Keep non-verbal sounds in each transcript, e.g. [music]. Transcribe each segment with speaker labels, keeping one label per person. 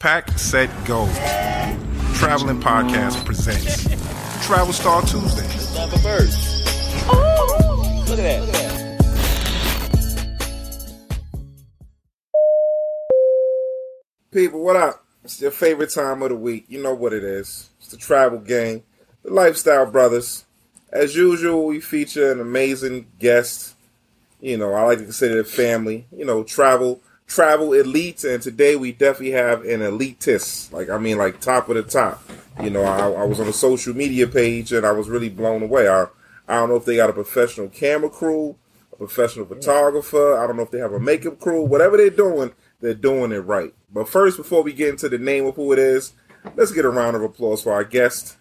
Speaker 1: Pack Set Go. Traveling Podcast presents Travel Star Tuesday.
Speaker 2: Love a bird. Oh, look at that. Look at that.
Speaker 1: People, what up? It's your favorite time of the week. You know what it is. It's the Travel Gang, the Lifestyle Brothers. As usual, we feature an amazing guest. You know, I like to consider it family. You know, travel travel elites, and today we definitely have an elitist. Like, I mean, like top of the top. You know, I, I was on a social media page and I was really blown away. I, I don't know if they got a professional camera crew, a professional photographer. I don't know if they have a makeup crew. Whatever they're doing, they're doing it right. But first, before we get into the name of who it is, let's get a round of applause for our guest.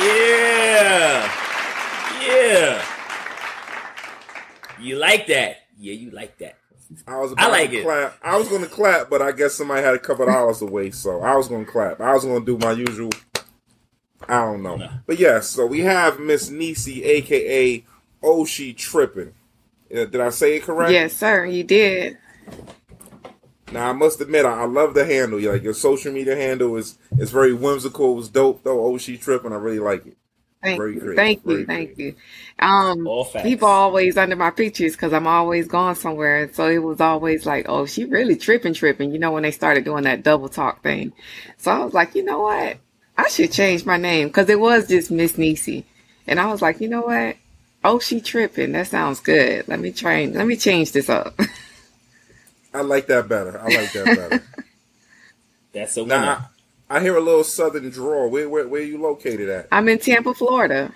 Speaker 2: Yeah. Yeah. You like that? Yeah, you like that.
Speaker 1: I was about
Speaker 2: I like
Speaker 1: to
Speaker 2: it.
Speaker 1: clap. I was going to clap, but I guess somebody had a couple dollars to waste, so I was going to clap. I was going to do my usual. I don't know,
Speaker 2: No.
Speaker 1: but yes. So we have Miss Nisi, aka Oshi Trippin. Uh, Did I say it correct?
Speaker 3: Yes, sir, you did.
Speaker 1: Now I must admit, I, I love the handle. Like your social media handle is is very whimsical. It was dope though. Oshi Trippin. I really like it.
Speaker 3: Thank
Speaker 1: Very
Speaker 3: you,
Speaker 1: creative,
Speaker 3: thank
Speaker 1: very
Speaker 3: you, thank you. Um, people always under my pictures because I'm always gone somewhere, so it was always like, "Oh, she really tripping, tripping." You know, when they started doing that double talk thing, so I was like, you know what, I should change my name because it was just Miss Nisi, and I was like, you know what, oh, she tripping. That sounds good. Let me train. Let me change this up. [laughs]
Speaker 1: I like that better. I like that better.
Speaker 2: That's a winner.
Speaker 1: now I, I hear a little southern drawl. Where where where are you located at?
Speaker 3: I'm in Tampa, Florida,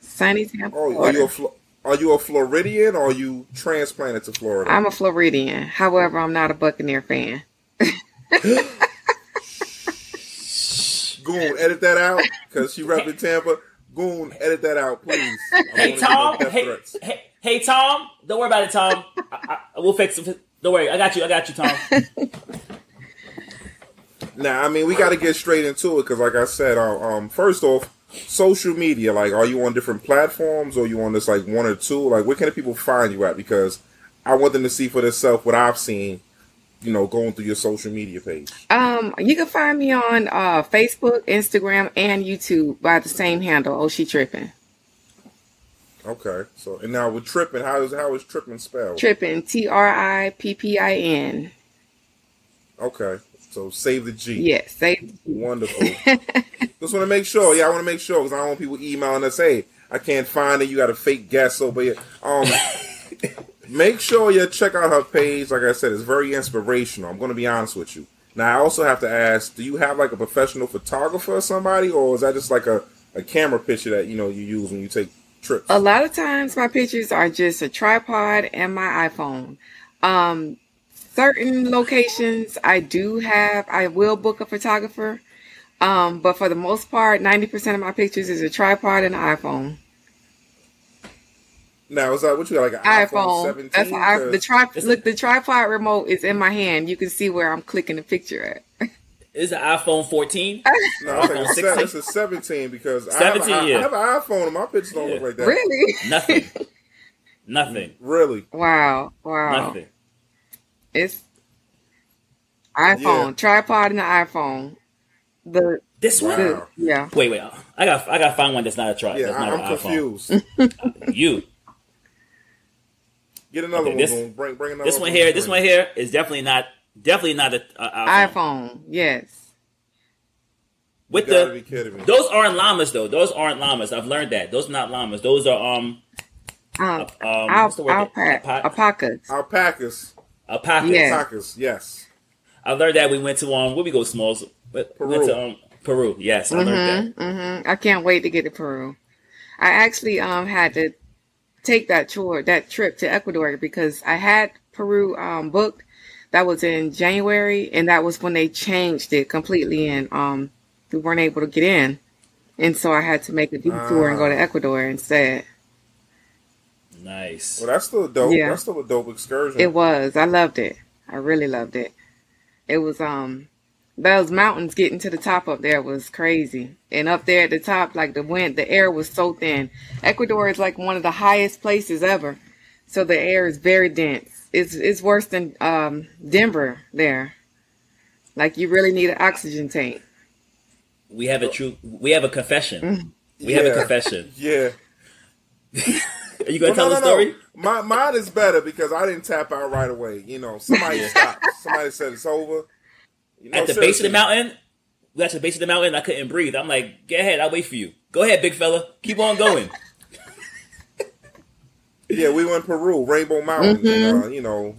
Speaker 3: sunny Tampa,
Speaker 1: Oh, are you a Flo- are you a Floridian or are you transplanted to Florida?
Speaker 3: I'm a Floridian. However, I'm not a Buccaneer fan. [laughs]
Speaker 1: Goon, edit that out because she repping Tampa. Goon, edit that out, please.
Speaker 2: Hey Tom.
Speaker 1: give her death
Speaker 2: Hey, hey, hey Tom. Don't worry about it, Tom. I, I, we'll fix it. Don't worry. I got you. I got you, Tom. [laughs]
Speaker 1: Now, I mean, we got to get straight into it because, like I said, uh, um, first off, social media. Like, are you on different platforms or you on this like one or two? Like, where can the people find you at? Because I want them to see for themselves what I've seen. You know, going through your social media page.
Speaker 3: Um, you can find me on uh, Facebook, Instagram, and YouTube by the same handle, Oshi Trippin.
Speaker 1: Okay, so and now with tripping, how is how is tripping spelled?
Speaker 3: Tripping, T R I P P I N.
Speaker 1: Okay, so save the G.
Speaker 3: Yes, save.
Speaker 1: Wonderful. [laughs] Just want to make sure. Yeah, I want to make sure because I don't want people emailing us. Hey, I can't find it. You got a fake guest over here. Um, [laughs] make sure you check out her page. Like I said, it's very inspirational. I'm going to be honest with you. Now, I also have to ask: Do you have like a professional photographer or somebody, or is that just like a, a camera picture that you know you use when you take trips?
Speaker 3: a lot of times my pictures are just a tripod and my iPhone. Um, certain locations I do have, I will book a photographer. Um, but for the most part, 90% of my pictures is a tripod and an iPhone.
Speaker 1: now, is that what you got? Like an iPhone,
Speaker 3: iPhone.
Speaker 1: 17?
Speaker 3: That's I, the tri- look. The tripod remote is in my hand. You can see where I'm clicking the picture at.
Speaker 2: Is an iPhone 14. [laughs]
Speaker 1: no, I think it's, it's a 17 because I, have
Speaker 2: 17,
Speaker 1: a, I
Speaker 2: yeah.
Speaker 1: have an iPhone and my pictures don't look like that.
Speaker 3: really?
Speaker 2: Nothing. [laughs] Nothing.
Speaker 1: Really?
Speaker 3: Wow. Wow.
Speaker 2: Nothing.
Speaker 3: It's iPhone
Speaker 1: Yeah.
Speaker 3: tripod and the iPhone. The,
Speaker 2: This one.
Speaker 3: the yeah.
Speaker 2: Wait, wait. I got. I got to find one that's not a tripod.
Speaker 1: Yeah,
Speaker 2: that's not
Speaker 1: I,
Speaker 2: an
Speaker 1: I'm confused. [laughs]
Speaker 2: You.
Speaker 1: Get another
Speaker 2: Okay,
Speaker 1: one.
Speaker 2: this-
Speaker 1: Bring, bring another
Speaker 2: This one here. This one here is definitely not. Definitely not a, a iPhone.
Speaker 3: iPhone. Yes.
Speaker 2: With
Speaker 1: You gotta
Speaker 2: the
Speaker 1: be kidding me.
Speaker 2: those aren't llamas though. Those aren't llamas. I've learned that. Those are not llamas. Those are um
Speaker 3: Um,
Speaker 2: um
Speaker 3: Al-
Speaker 2: what's the word?
Speaker 3: alpaca.
Speaker 2: Alpa-
Speaker 3: Alpacas.
Speaker 1: Alpacas.
Speaker 2: alpacas.
Speaker 3: Yeah.
Speaker 1: Alpacas. Yes.
Speaker 2: I learned that we went to um where we go smalls. But we went
Speaker 1: Peru.
Speaker 2: to um Peru. Yes, I learned that.
Speaker 3: Mm-hmm. I can't wait to get to Peru. I actually um had to take that tour, that trip to Ecuador because I had Peru um booked. That was in January, and that was when they changed it completely, and um we weren't able to get in, and so I had to make a detour and go to
Speaker 1: Ah.
Speaker 3: Ecuador instead.
Speaker 2: Nice.
Speaker 1: Well, that's still dope.
Speaker 3: Yeah.
Speaker 1: That's still a dope excursion.
Speaker 3: It was. I loved it. I really loved it. It was um those mountains getting to the top up there was crazy. And up there at the top, like the wind the air was so thin. Ecuador is like one of the highest places ever. So the air is very dense. it's it's worse than um, Denver there. Like you really need an oxygen tank.
Speaker 2: We have a true. We have a confession. We have a confession. [laughs]
Speaker 1: Yeah.
Speaker 2: Are you gonna
Speaker 1: Well,
Speaker 2: tell the story?
Speaker 1: My mine is better because I didn't tap out right away. You know, somebody stopped. Somebody said it's over. You know,
Speaker 2: At the base of the mountain, we got to the base of the mountain. I couldn't breathe. I'm like, get ahead. I'll wait for you. Go ahead, big fella. Keep on going. [laughs]
Speaker 1: Yeah, we went to Peru, Rainbow Mountain.
Speaker 3: Mm-hmm.
Speaker 1: uh, you know,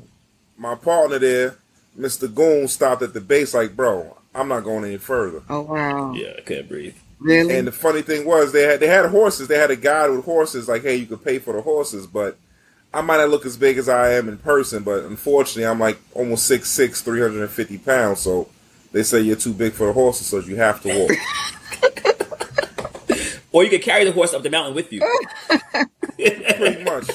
Speaker 1: my partner there, Mr. Goon, stopped at the base like, bro, I'm not going any further.
Speaker 3: Oh wow,
Speaker 2: yeah, I couldn't breathe.
Speaker 3: Really?
Speaker 1: And the funny thing was, they had they had horses. They had a guide with horses. Like, hey, you could pay for the horses, but I might not look as big as I am in person. But unfortunately, I'm like almost 6'6", 350 pounds. So they say you're too big for the horses, so you have to walk. [laughs]
Speaker 2: Or you could carry the horse up the mountain with you. [laughs]
Speaker 1: pretty much,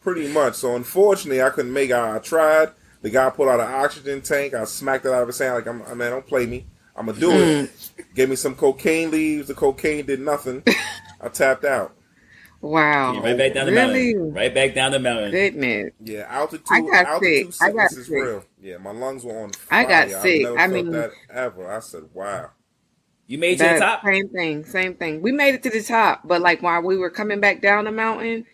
Speaker 1: pretty much. So unfortunately, I couldn't make it. I tried. The guy pulled out an oxygen tank. I smacked it out of his hand like, I'm, man, don't play me. I'm gonna do it. Mm. Gave me some cocaine leaves. The cocaine did nothing. [laughs] I tapped out.
Speaker 3: wow,
Speaker 2: right back down the
Speaker 3: really?
Speaker 2: mountain. Right back down the mountain.
Speaker 3: Goodness,
Speaker 1: Yeah, altitude.
Speaker 3: I got
Speaker 1: altitude
Speaker 3: sick. I got
Speaker 1: is
Speaker 3: sick.
Speaker 1: real. Yeah, my lungs were on fire.
Speaker 3: I got
Speaker 1: I've
Speaker 3: sick.
Speaker 1: never
Speaker 3: I
Speaker 1: felt
Speaker 3: mean-
Speaker 1: that ever. I said, wow.
Speaker 2: You made it to the top.
Speaker 3: Same thing, same thing. We made it to the top, but like while we were coming back down the mountain,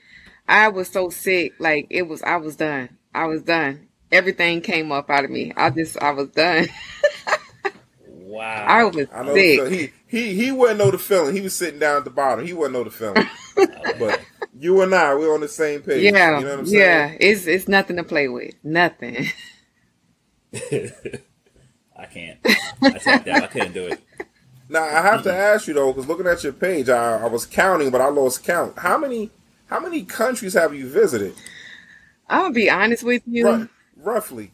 Speaker 3: I was so sick. Like it was, I was done. I was done. Everything came up out of me. I just, I was done. [laughs]
Speaker 2: Wow.
Speaker 3: I was
Speaker 1: I know the
Speaker 3: sick.
Speaker 1: feeling. he he he wouldn't know the feeling. He was sitting down at the bottom. He wouldn't know the feeling. [laughs] but you and I, we're on the same page.
Speaker 3: Yeah,
Speaker 1: you know what I'm saying?
Speaker 3: yeah. It's it's nothing to play with. Nothing. [laughs]
Speaker 2: I can't. I tapped out. I couldn't do it.
Speaker 1: Now I have to ask you though, because looking at your page, I, I was counting, but I lost count. How many how many countries have you visited?
Speaker 3: I'm gonna be honest with you.
Speaker 1: Ru- roughly.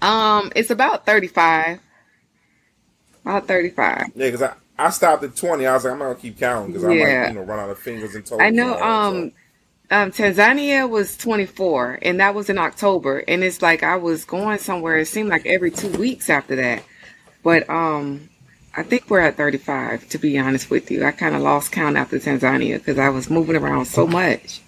Speaker 3: Um, it's about thirty five. About thirty five.
Speaker 1: Yeah, because I, I stopped at twenty. I was like, I'm not gonna keep counting because I
Speaker 3: Yeah.
Speaker 1: might you know run out of fingers and toes.
Speaker 3: I know.
Speaker 1: and all that,
Speaker 3: Um, um, Tanzania was 24, and that was in October. And it's like I was going somewhere. It seemed like every two weeks after that. But um, I think we're at 35. To be honest with you, I kind of lost count after Tanzania because I was moving around so much.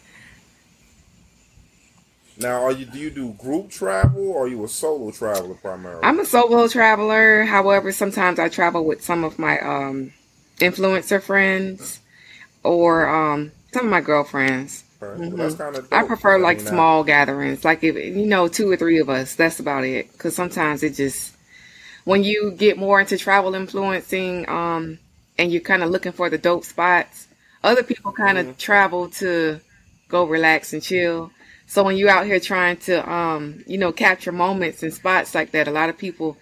Speaker 1: Now, are you do you do group travel or are you a solo traveler primarily?
Speaker 3: I'm a solo traveler. However, sometimes I travel with some of my um, influencer friends or um, some of my girlfriends.
Speaker 1: Right. Well, that's kind of.
Speaker 3: Mm-hmm. I prefer like small gatherings, like if you know two or three of us. That's about it. Because sometimes it just when you get more into travel influencing, um, and you're kind of looking for the dope spots. Other people kind of travel to go relax and chill. So when you're out here trying to, um, you know, capture moments and spots like that, a lot of people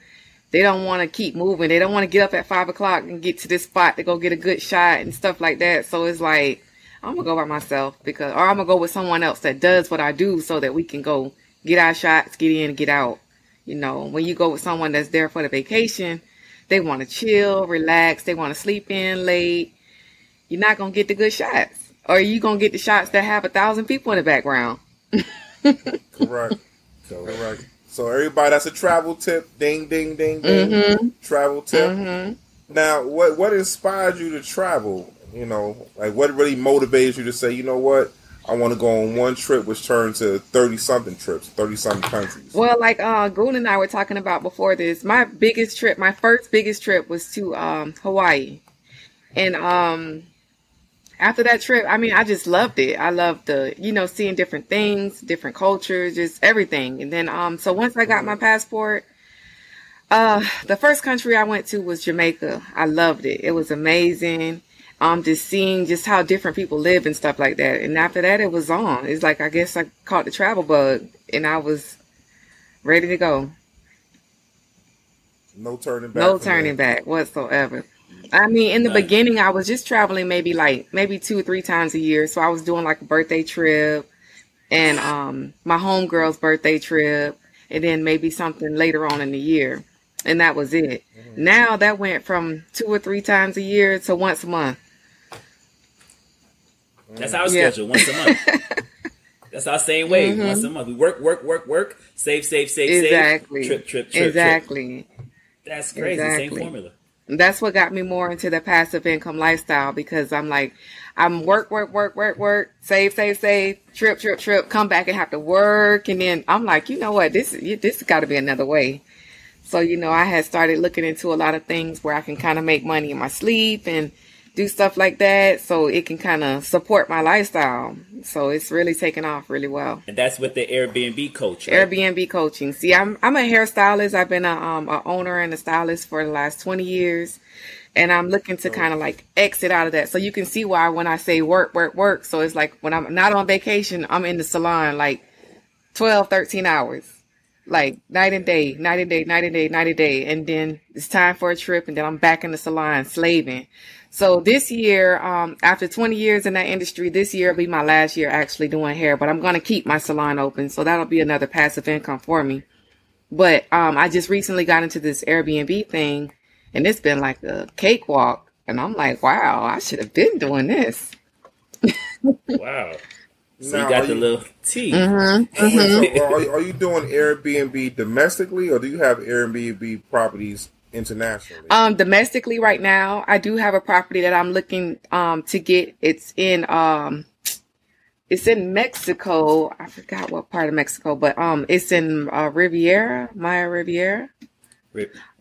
Speaker 3: they don't want to keep moving. They don't want to get up at five o'clock and get to this spot to go get a good shot and stuff like that. So it's like I'm gonna go by myself because, or I'm gonna go with someone else that does what I do, so that we can go get our shots, get in, get out. You know, when you go with someone that's there for the vacation, they want to chill, relax, they want to sleep in late. You're not gonna get the good shots, or you gonna get the shots that have a thousand people in the background. [laughs]
Speaker 1: Correct. Correct. So everybody, that's a travel tip. Ding, ding, ding, ding.
Speaker 3: Mm-hmm.
Speaker 1: Travel tip.
Speaker 3: Mm-hmm.
Speaker 1: Now, what what inspired you to travel? You know, like what really motivates you to say, you know what, I want to go on one trip, which turned to thirty something trips, thirty something countries.
Speaker 3: Well, like uh Goon and I were talking about before this, my biggest trip, my first biggest trip was to um Hawaii. And um after that trip, I mean, I just loved it. I loved the, you know, seeing different things, different cultures, just everything. And then um so once I got my passport, uh the first country I went to was Jamaica. I loved it. It was amazing. Um just seeing just how different people live and stuff like that. And after that it was on. It's like I guess I caught the travel bug and I was ready to go.
Speaker 1: No turning back.
Speaker 3: No turning
Speaker 1: there.
Speaker 3: back whatsoever. I mean, in the
Speaker 2: Nice.
Speaker 3: beginning, I was just traveling maybe like maybe two or three times a year. So I was doing like a birthday trip and um my homegirl's birthday trip, and then maybe something later on in the year, and that was it. Now that went from two or three times a year to once a month.
Speaker 2: That's our
Speaker 3: Yeah.
Speaker 2: schedule. Once a month. [laughs] That's our same way.
Speaker 3: Mhm.
Speaker 2: Once a month. We work, work, work, work. Save, save, save,
Speaker 3: Exactly.
Speaker 2: save. Trip, trip, trip, Trip.
Speaker 3: exactly.
Speaker 2: That's crazy. Same formula.
Speaker 3: That's what got me more into the passive income lifestyle because I'm like, I'm work, work, work, work, work, save, save, save, trip, trip, trip, come back and have to work. And then I'm like, you know what? This, this has got to be another way. So, you know, I had started looking into a lot of things where I can kind of make money in my sleep and do stuff like that so it can kind of support my lifestyle. So it's really taken off really well.
Speaker 2: And that's with the Airbnb coach. Right?
Speaker 3: Airbnb coaching. See, I'm I'm a hairstylist. I've been a um a owner and a stylist for the last 20 years. And I'm looking to kind of like exit out of that. So you can see why when I say work, work, work. So it's like when I'm not on vacation, I'm in the salon like 12, 13 hours like night and day, night and day, night and day, night and day. And then it's time for a trip and then I'm back in the salon slaving. So this year, um, after 20 years in that industry, this year will be my last year actually doing hair, but I'm going to keep my salon open. So that'll be another passive income for me. But, um, I just recently got into this Airbnb thing and it's been like a cakewalk. And I'm like, wow, I should have been doing this.
Speaker 2: wow. So now, you got the you, little T.
Speaker 3: Mm-hmm, mm-hmm.
Speaker 1: So are, are you doing Airbnb domestically or do you have Airbnb properties internationally?
Speaker 3: Um, domestically right now, I do have a property that I'm looking um to get. It's in um it's in Mexico. I forgot what part of Mexico, but um it's in uh, Riviera, Maya Riviera.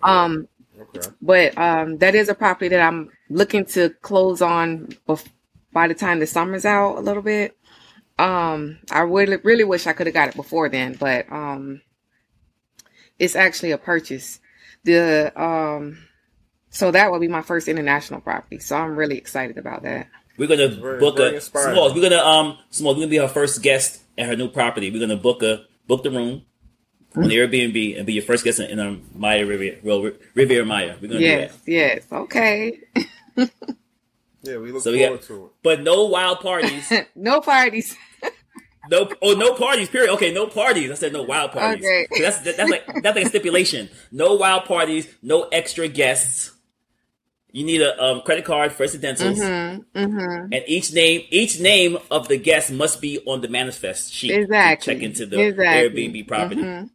Speaker 3: Um okay. but um that is a property that I'm looking to close on bef- by the time the summer's out a little bit. Um I really really wish I could have got it before then, but um it's actually a purchase the um so that will be my first international property. So I'm really excited about that.
Speaker 2: We're gonna very, book very a small. We're gonna um small. We're gonna be our first guest at her new property. We're gonna book a book the room mm-hmm. on the Airbnb and be your first guest in, in um, Maya Riviera, well, Riviera Maya. We're gonna
Speaker 3: yes, yes, okay. [laughs]
Speaker 1: yeah, we look so forward got, to it.
Speaker 2: But no wild parties. [laughs]
Speaker 3: no parties.
Speaker 2: No, oh, no parties. Period. Okay, no parties. I said no wild parties. Okay, that's that's like that's like a stipulation. No wild parties. No extra guests. You need a um, credit card for incidentals,
Speaker 3: mm-hmm, mm-hmm.
Speaker 2: and each name each name of the guest must be on the manifest sheet.
Speaker 3: Exactly.
Speaker 2: check into the
Speaker 3: exactly.
Speaker 2: Airbnb property. Mm-hmm.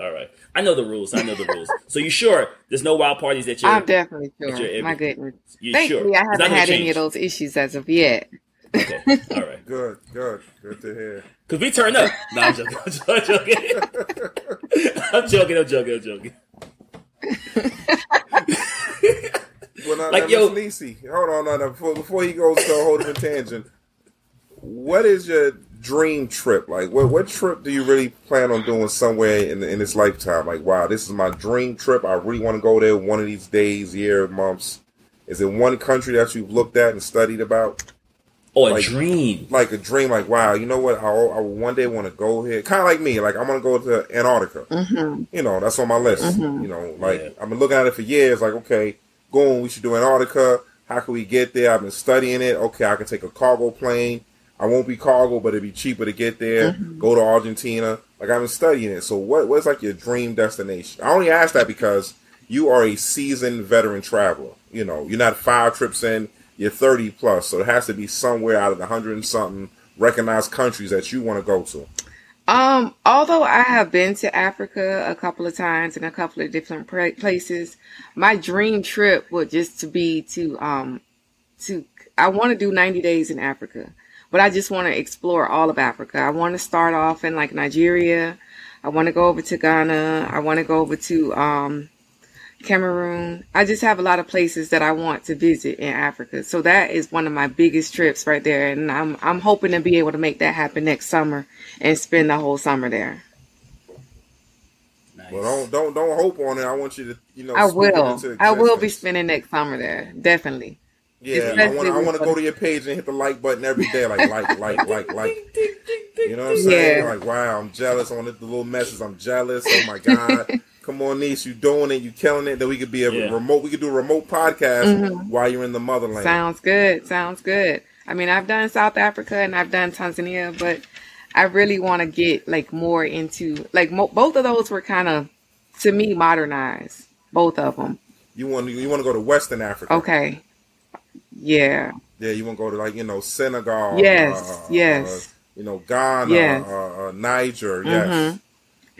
Speaker 2: All right. I know the rules. I know the rules. So you sure there's no wild parties that you're?
Speaker 3: I'm definitely sure. My goodness.
Speaker 2: You
Speaker 3: Thankfully,
Speaker 2: sure?
Speaker 3: I haven't had any of those issues as of yet.
Speaker 2: Okay. All right.
Speaker 1: good. Good. Good to hear.
Speaker 2: Cause we turn up. [laughs] No, I'm joking. I'm joking. I'm joking. I'm joking. I'm joking.
Speaker 1: well, now, like, now, yo, Nisi, hold on, now, before, before he goes to a whole different tangent, what is your dream trip? Like, what what trip do you really plan on doing somewhere in in this lifetime? Like, wow, this is my dream trip. I really want to go there one of these days, year, months. Is it one country that you've looked at and studied about?
Speaker 2: Or oh, like, a dream.
Speaker 1: Like a dream, like, wow, you know what? I, I one day want to go here. Kind of like me. Like, I want to go to Antarctica.
Speaker 3: Mm-hmm.
Speaker 1: You know, that's on my list.
Speaker 3: Mm-hmm.
Speaker 1: You know, like, yeah. I've been looking at it for years. Like, okay, going, we should do Antarctica. How can we get there? I've been studying it. Okay, I can take a cargo plane. I won't be cargo, but it'd be cheaper to get there. Mm-hmm. Go to Argentina. Like, I've been studying it. So, what what's like your dream destination? I only ask that because you are a seasoned veteran traveler. You know, you're not five trips in you're 30 plus, so it has to be somewhere out of the hundred and something recognized countries that you want to go to.
Speaker 3: Um, although I have been to Africa a couple of times in a couple of different places, my dream trip would just to be to um to I want to do 90 days in Africa, but I just want to explore all of Africa. I want to start off in like Nigeria. I want to go over to Ghana. I want to go over to um Cameroon. I just have a lot of places that I want to visit in Africa. So that is one of my biggest trips right there. And I'm I'm hoping to be able to make that happen next summer and spend the whole summer there.
Speaker 1: Nice. Well, don't don't don't hope on it. I want you to you know.
Speaker 3: I will. I will be spending next summer there. Definitely.
Speaker 1: Yeah, I want I want to go to your page and hit the like button every day, like like like like like. You know what I'm saying? Yeah. Like wow, I'm jealous. I want the little message. I'm jealous. Oh my god. [laughs] Come on, niece, you doing it, you killing it. Then we could be a yeah. remote. We could do a remote podcast mm-hmm. while you're in the motherland.
Speaker 3: Sounds good. Sounds good. I mean, I've done South Africa and I've done Tanzania, but I really want to get like more into like mo- both of those were kind of to me modernized. Both of them.
Speaker 1: You want you want to go to Western Africa?
Speaker 3: Okay. Yeah.
Speaker 1: Yeah, you want to go to like you know Senegal.
Speaker 3: Yes.
Speaker 1: Uh,
Speaker 3: yes.
Speaker 1: Uh, you know Ghana. Yes. Uh, uh Niger. Yes.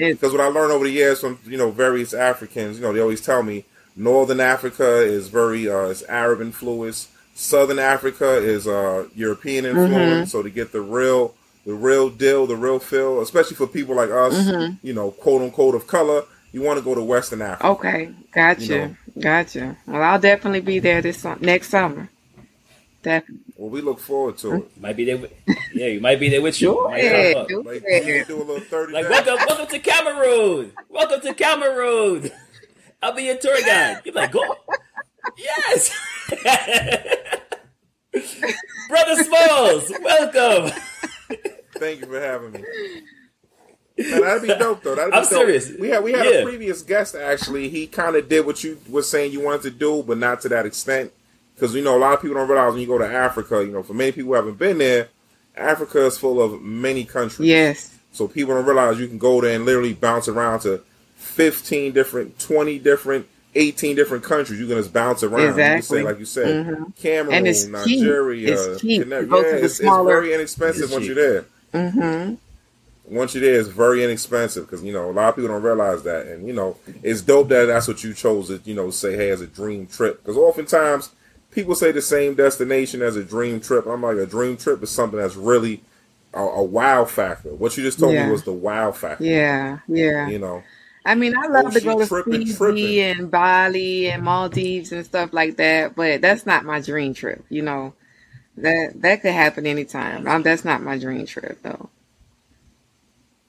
Speaker 1: Mm-hmm. Because what I learned over the years from you know various Africans, you know, they always tell me Northern Africa is very uh, is Arab influence. Southern Africa is uh, European influence. Mm-hmm. So to get the real the real deal, the real feel, especially for people like us, mm-hmm. you know, quote unquote of color, you want to go to Western Africa.
Speaker 3: Okay, gotcha, you know? gotcha. Well, I'll definitely be there this next summer. Definitely.
Speaker 1: Well, we look forward to it.
Speaker 2: Might be there. With, yeah, you might be there with you.
Speaker 3: Sure, yeah, do
Speaker 1: like, do a little thirty.
Speaker 2: Like welcome, welcome to Cameroon. Welcome to Cameroon. I'll be your tour guide. You're like, go. Yes. [laughs] Brother Smalls, welcome.
Speaker 1: Thank you for having me. Man, that'd be dope though. That'd be
Speaker 2: I'm
Speaker 1: dope.
Speaker 2: serious.
Speaker 1: We had we had yeah. a previous guest actually. He kind of did what you were saying you wanted to do, but not to that extent. Because you know a lot of people don't realize when you go to Africa, you know, for many people who haven't been there, Africa is full of many countries.
Speaker 3: Yes.
Speaker 1: So people don't realize you can go there and literally bounce around to fifteen different, twenty different 18 different countries. You can just bounce around.
Speaker 3: Exactly.
Speaker 1: You say, like you said, mm-hmm. Cameroon, and it's Nigeria. It's cheap. yeah, it's, smaller... it's, very inexpensive it's once you're there.
Speaker 3: Mm-hmm.
Speaker 1: Once you're there, it's very inexpensive because you know a lot of people don't realize that, and you know it's dope that that's what you chose to you know say hey as a dream trip because oftentimes people say the same destination as a dream trip. I'm like a dream trip is something that's really a, a wow factor. What you just told yeah. me was the wow factor.
Speaker 3: Yeah, yeah.
Speaker 1: You know,
Speaker 3: I mean, I love to go to tripping, Fiji tripping. and Bali and Maldives and stuff like that, but that's not my dream trip. You know, that that could happen anytime. I'm, that's not my dream trip, though.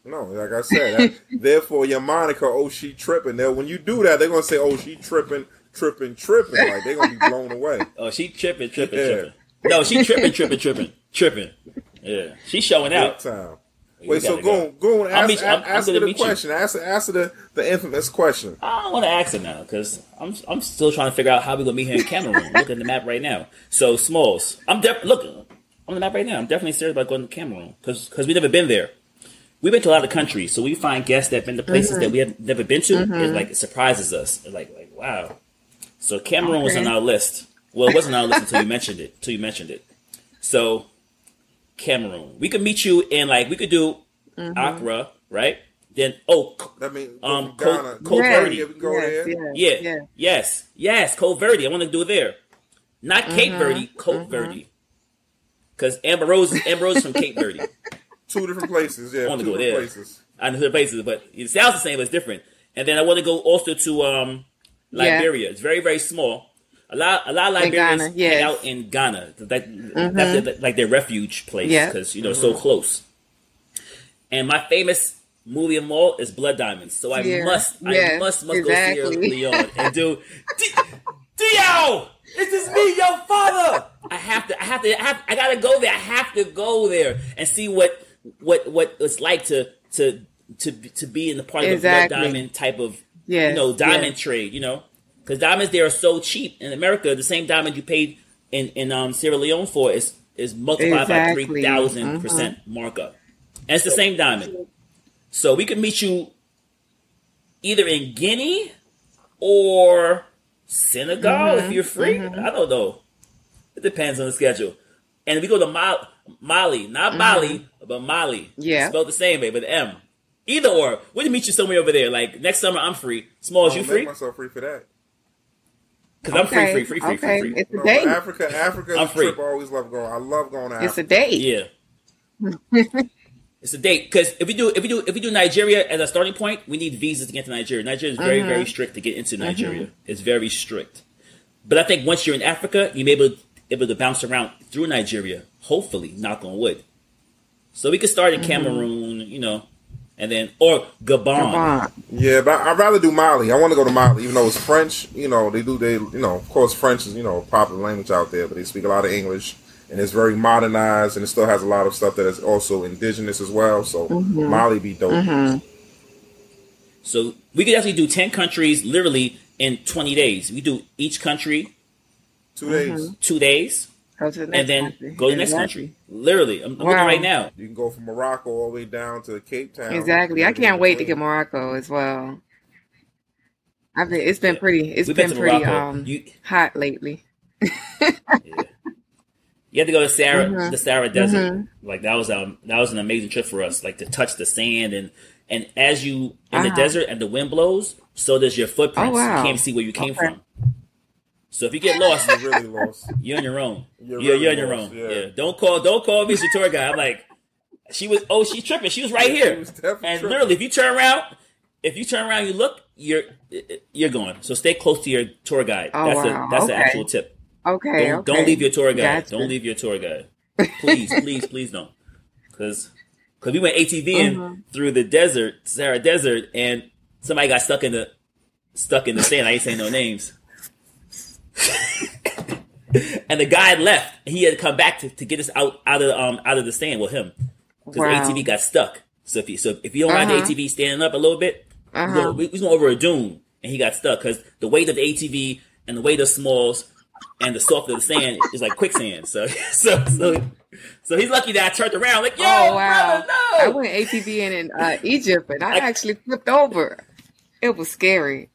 Speaker 1: No, like I said, [laughs] therefore your moniker, oh she tripping. Now when you do that, they're gonna say, oh she tripping, tripping, tripping. Like they're gonna be blown away. [laughs]
Speaker 2: Oh, she tripping, tripping, yeah. tripping. No, she tripping, tripping, tripping, tripping. Yeah, she's showing out.
Speaker 1: time. Wait, so go, go and ask, I'm, ask I'm, the question. You. Ask, ask the, the infamous question.
Speaker 2: I don't want to ask it now because I'm, I'm still trying to figure out how we're gonna meet here in Cameroon. look at the map right now. So Smalls, I'm def- look on the map right now. I'm definitely serious about going to Cameroon because because we've never been there. We've been to a lot of countries, so we find guests that have been to places mm-hmm. that we have never been to. Mm-hmm. It like it surprises us. It's like like wow. So Cameroon okay. was on our list. Well, it wasn't on our list until you mentioned it. Until you mentioned it. So Cameroon. We could meet you in like we could do mm-hmm. Accra, right? Then oh,
Speaker 1: that means
Speaker 2: um, Cape Verde.
Speaker 1: Yeah, yes,
Speaker 2: yes, yeah, yes. yes, yes, Cape Verde. I want to do it there, not mm-hmm. Cape Verde, Cape mm-hmm. Verde, because Amber Rose, Amber Rose from Cape Verde. [laughs]
Speaker 1: Two different places. Yeah, I want to go there. Places.
Speaker 2: I know the places, but it sounds the same, but it's different. And then I want to go also to um, Liberia. Yeah. It's very very small. A lot, a lot of Liberians Ghana, yes. hang out in Ghana. That, mm-hmm. That's their, like their refuge place because you know mm-hmm. so close. And my famous movie of all is Blood Diamonds. So I yeah. must, yes, I must, must exactly. go see Leonardo. [laughs] Dio, this is me, your father. I have to, I have to, I, have, I gotta go there. I have to go there and see what, what, what it's like to, to, to, to be in the part of the blood diamond type of, yes, you know, diamond yes. trade. You know, because diamonds there are so cheap in America. The same diamond you paid in in um, Sierra Leone for is is multiplied exactly. by three thousand mm-hmm. percent markup, and it's the same diamond. So we can meet you either in Guinea or Senegal mm-hmm. if you're free. Mm-hmm. I don't know. It depends on the schedule. And if we go to Mali, Mali not Mali, mm-hmm. but Mali.
Speaker 3: Yeah.
Speaker 2: Spelled the same way, but M. Either or. We can meet you somewhere over there. Like next summer, I'm free. Small, as you free?
Speaker 1: myself free for that.
Speaker 2: Because okay. I'm free, free, free, free, okay. free, free.
Speaker 3: It's a no, date.
Speaker 1: Africa, Africa I'm free. trip I always love going. I love going to Africa.
Speaker 3: It's a date.
Speaker 2: Yeah. it's a date because if we do if we do if we do Nigeria as a starting point, we need visas to get to Nigeria. Nigeria is very uh-huh. very strict to get into mm-hmm. Nigeria. Uh-huh. It's very strict. But I think once you're in Africa, you may be able, able to bounce around through Nigeria. Hopefully, knock on wood. So we could start in mm-hmm. Cameroon, you know, and then or Gabon. Gabon.
Speaker 1: Yeah, but I'd rather do Mali. I want to go to Mali, even though it's French. You know, they do they you know, of course, French is you know a popular language out there, but they speak a lot of English, and it's very modernized, and it still has a lot of stuff that is also indigenous as well. So mm-hmm. Mali be dope.
Speaker 3: Mm-hmm.
Speaker 2: So we could actually do ten countries literally in twenty days. We do each country
Speaker 1: two days.
Speaker 2: Mm-hmm. Two days.
Speaker 3: Go to the
Speaker 2: and then
Speaker 3: country.
Speaker 2: go to the next country. Literally, I'm, I'm wow. looking right now.
Speaker 1: You can go from Morocco all the way down to Cape Town.
Speaker 3: Exactly. I can't wait to get Morocco as well. I've been. It's been pretty. It's We've been, been pretty um you, hot lately.
Speaker 2: yeah. You have to go to Sahara, mm-hmm. the Sahara Desert. Mm-hmm. Like that was um that was an amazing trip for us. Like to touch the sand and and as you in uh-huh. the desert and the wind blows, so does your footprints. Oh, wow. You can't see where you came okay. from. So if you get lost,
Speaker 1: you're [laughs] really lost.
Speaker 2: You're on your own. You're, really you're on your own. Yeah. yeah. Don't call. Don't call me the tour guide. I'm like, she was. Oh, she's tripping. She was right yeah, here. Was and tripping. literally, if you turn around, if you turn around, you look, you're you're gone. So stay close to your tour guide. Oh, that's wow. a that's okay. an actual tip.
Speaker 3: Okay
Speaker 2: don't,
Speaker 3: okay.
Speaker 2: don't leave your tour guide. Gotcha. Don't leave your tour guide. [laughs] Please, please, please don't. Because because we went ATVing mm-hmm. through the desert, Sahara Desert, and somebody got stuck in the stuck in the sand. I ain't saying no names. [laughs] and the guy left. He had come back to, to get us out out of um out of the stand with him because wow. the ATV got stuck. So if you so if you don't uh-huh. ride the ATV standing up a little bit, uh-huh. we, we went over a dune and he got stuck because the weight of the ATV and the weight of smalls and the soft of the sand is like quicksand. So [laughs] so so so he's lucky that I turned around like, yo, oh, wow. brother, no.
Speaker 3: I went ATV in, in uh, Egypt and I, I actually flipped over. It was scary.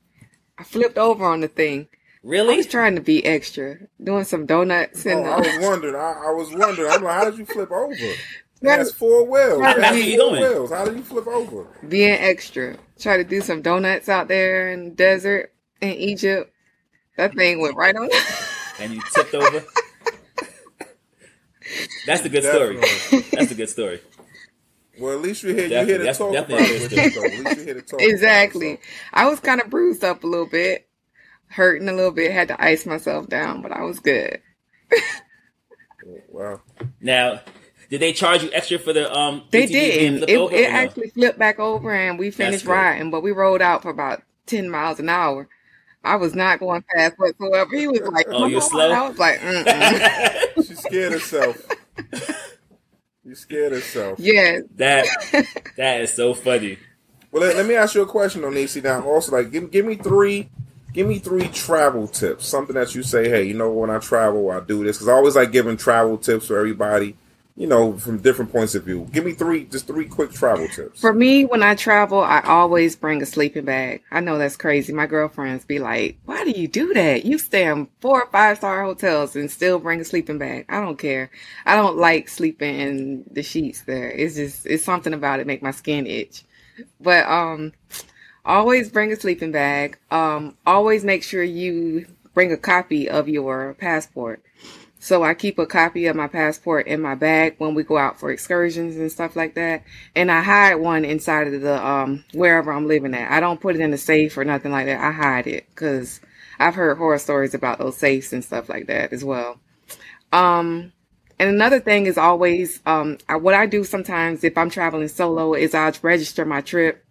Speaker 3: I flipped over on the thing.
Speaker 2: Really?
Speaker 3: I was trying to be extra, doing some donuts. Oh, and
Speaker 1: oh, I uh, was wondering. I, I, was wondering. I'm like, how did you flip over? [laughs] That's four wheels. How did you four wheels. How did you flip over?
Speaker 3: Being extra. Try to do some donuts out there in the desert in Egypt. That thing went right on. [laughs]
Speaker 2: and you tipped over. That's a good definitely. story. That's a good story.
Speaker 1: Well, at least you're here. You're here to talk about it. At least
Speaker 3: you're here to talk. Exactly. It, so. I was kind of bruised up a little bit, hurting a little bit. Had to ice myself down, but I was good.
Speaker 1: wow.
Speaker 2: Now, did they charge you extra for the um?
Speaker 3: They did. It, it actually flipped back over, and we finished riding, but we rode out for about ten miles an hour. I was not going fast whatsoever. He was like,
Speaker 2: "Oh, you're slow."
Speaker 3: I was like, [laughs]
Speaker 1: "She scared herself." You scared herself.
Speaker 3: Yeah.
Speaker 2: That [laughs] that is so funny.
Speaker 1: Well, let, let me ask you a question, Onisi. Now, also, like, give give me three, give me three travel tips. Something that you say, hey, you know, when I travel, I do this because I always like giving travel tips for everybody you know, from different points of view. Give me three, just three quick travel tips.
Speaker 3: For me, when I travel, I always bring a sleeping bag. I know that's crazy. My girlfriends be like, why do you do that? You stay in four or five star hotels and still bring a sleeping bag. I don't care. I don't like sleeping in the sheets there. It's just, it's something about it make my skin itch. But, um, always bring a sleeping bag. Um, always make sure you bring a copy of your passport so I keep a copy of my passport in my bag when we go out for excursions and stuff like that. And I hide one inside of the, um, wherever I'm living at. I don't put it in the safe or nothing like that. I hide it because I've heard horror stories about those safes and stuff like that as well. Um, and another thing is always, um, I, what I do sometimes if I'm traveling solo is I register my trip,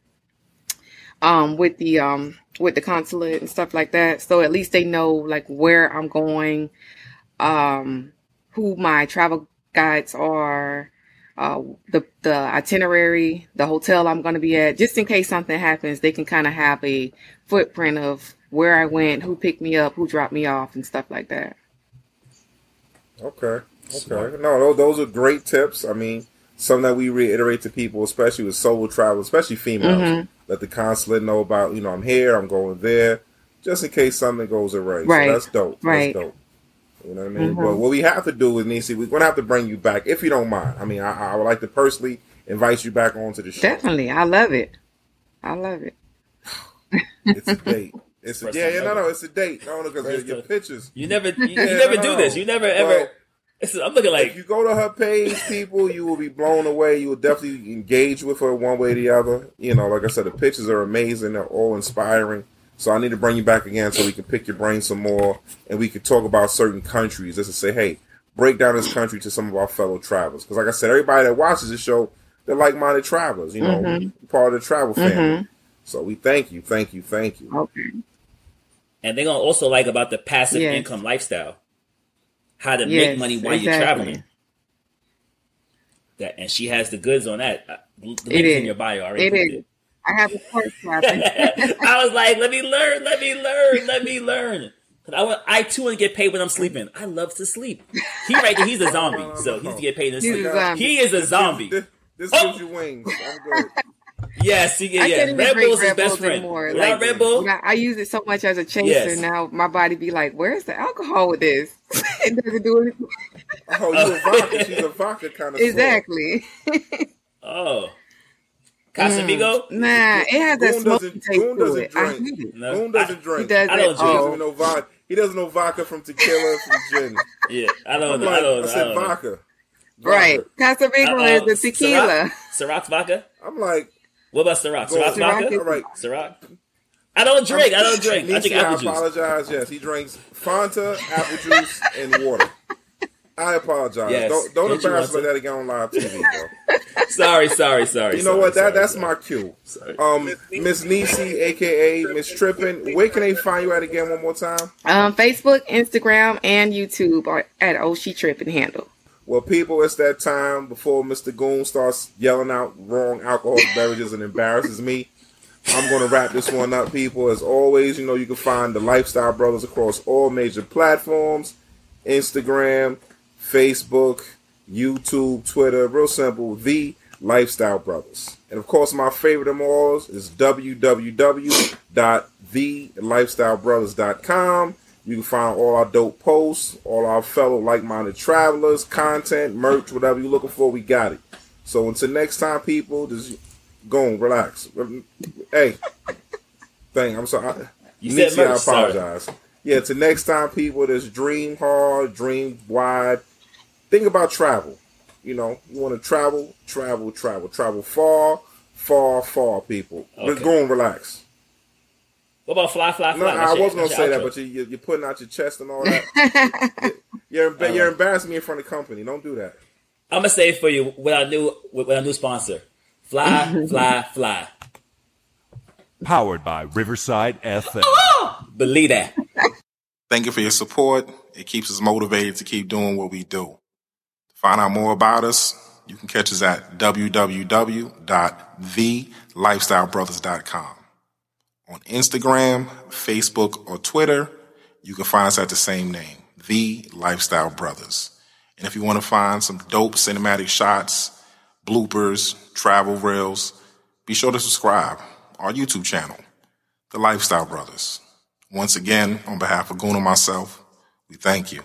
Speaker 3: um, with the, um, with the consulate and stuff like that. So at least they know like where I'm going, um, who my travel guides are, uh, the the itinerary, the hotel I'm going to be at, just in case something happens, they can kind of have a footprint of where I went, who picked me up, who dropped me off, and stuff like that.
Speaker 1: Okay, okay, no, those are great tips. I mean, something that we reiterate to people, especially with solo travel, especially females, mm-hmm. let the consulate know about. You know, I'm here, I'm going there, just in case something goes awry. Right, so that's dope. Right. That's dope. You know what I mean? Mm-hmm. But what we have to do is, Nisi, we're gonna have to bring you back if you don't mind. I mean, I, I would like to personally invite you back onto the show.
Speaker 3: Definitely, I love it. I love it.
Speaker 1: it's a date. It's a, yeah, yeah, no, no, it's a date. No, no, because your, your pictures.
Speaker 2: You never, you, you never no, do this. You never ever. I'm looking like
Speaker 1: if you go to her page, people, you will be blown away. You will definitely engage with her one way or the other. You know, like I said, the pictures are amazing. They're all inspiring. So I need to bring you back again so we can pick your brain some more and we can talk about certain countries just to say, hey, break down this country to some of our fellow travelers. Because like I said, everybody that watches this show, they're like-minded travelers. You know, mm-hmm. part of the travel family. Mm-hmm. So we thank you, thank you, thank you.
Speaker 3: Okay.
Speaker 2: And they're gonna also like about the passive yes. income lifestyle, how to yes, make money while exactly. you're traveling. That and she has the goods on that. Uh, the link in your bio already. It is.
Speaker 3: I have a course [laughs]
Speaker 2: I was like, let me learn, let me learn, let me learn. I, want, I too want to get paid when I'm sleeping. I love to sleep. He right there, he's a zombie, so he's to get paid in sleep. He is a zombie.
Speaker 1: This, this, this oh. gives you wings. I'm good.
Speaker 2: Yes, he, yeah, yeah. Red Bull's his best friend. Anymore. Like, Red Bull.
Speaker 3: I, I, use it so much as a chaser. Yes. Now my body be like, "Where's the alcohol with this?" [laughs] it doesn't do anything. [laughs]
Speaker 1: oh, you a vodka? She's a vodka kind of.
Speaker 3: Exactly. [laughs]
Speaker 2: oh, Casamigo?
Speaker 3: Mm. Nah, it has that smoky taste Goon
Speaker 1: doesn't
Speaker 3: it.
Speaker 1: drink.
Speaker 3: I hate it.
Speaker 1: No. Goon doesn't drink.
Speaker 3: He doesn't.
Speaker 2: I don't drink.
Speaker 1: He
Speaker 3: Oh.
Speaker 1: doesn't know vodka. He doesn't know vodka from tequila from gin.
Speaker 2: Yeah, I don't
Speaker 1: I'm
Speaker 2: know.
Speaker 1: like,
Speaker 2: I don't know.
Speaker 1: I said
Speaker 2: I don't know.
Speaker 1: vodka.
Speaker 3: Right.
Speaker 1: Vodka.
Speaker 3: Casamigo
Speaker 2: Uh,
Speaker 3: is the tequila.
Speaker 2: Ciroc? Ciroc vodka?
Speaker 1: I'm like,
Speaker 2: What about Ciroc?
Speaker 1: Go
Speaker 2: Ciroc
Speaker 1: on.
Speaker 2: vodka?
Speaker 3: Ciroc
Speaker 1: all right.
Speaker 2: Ciroc? I don't drink. I don't drink. I
Speaker 1: Nietzsche,
Speaker 2: drink
Speaker 1: I
Speaker 2: apple juice.
Speaker 1: apologize. Yes, he drinks Fanta, apple juice, and water. I apologize.
Speaker 2: Yes.
Speaker 1: Don't don't
Speaker 2: Didn't
Speaker 1: embarrass me like that again on live TV, bro. [laughs]
Speaker 2: Sorry, sorry, sorry.
Speaker 1: You know
Speaker 2: sorry,
Speaker 1: what? That
Speaker 2: sorry,
Speaker 1: that's
Speaker 2: sorry.
Speaker 1: my cue.
Speaker 2: Sorry.
Speaker 1: Um, Miss Nisi, aka Miss Trippin. Where can they find you at again one more time?
Speaker 3: Um, Facebook, Instagram, and YouTube are at Oshi Trippin handle.
Speaker 1: Well, people, it's that time before Mr. Goon starts yelling out wrong alcoholic [laughs] beverages and embarrasses me. I'm going to wrap this one up, people. As always, you know, you can find the Lifestyle Brothers across all major platforms Instagram, Facebook, YouTube, Twitter. Real simple, The Lifestyle Brothers. And of course, my favorite of all is www.thelifestylebrothers.com. You can find all our dope posts, all our fellow like minded travelers, content, merch, whatever you're looking for, we got it. So until next time, people, just go and relax. Hey, thing, I'm sorry.
Speaker 2: You said
Speaker 1: Nixie, I
Speaker 2: merch, sorry.
Speaker 1: apologize. Yeah, to next time, people, just dream hard, dream wide. Think about travel. You know, you want to travel, travel, travel, travel far, far, far, people. Just
Speaker 2: Okay.
Speaker 1: go and relax.
Speaker 2: What about fly, fly, fly?
Speaker 1: No, I was gonna say that, but you, you, you're putting out your chest and all that. [laughs] you're emba- you're uh-huh. embarrassing me in front of the company. Don't do that.
Speaker 2: I'm gonna say it for you with our new with our new sponsor. Fly, [laughs] fly, fly.
Speaker 4: Powered by Riverside FM. Oh, oh!
Speaker 2: Believe that.
Speaker 1: Thank you for your support. It keeps us motivated to keep doing what we do. To find out more about us, you can catch us at www.thelifestylebrothers.com. On Instagram, Facebook, or Twitter, you can find us at the same name, The Lifestyle Brothers. And if you want to find some dope cinematic shots, bloopers, travel reels, be sure to subscribe our YouTube channel, The Lifestyle Brothers. Once again, on behalf of Goon and myself, we thank you.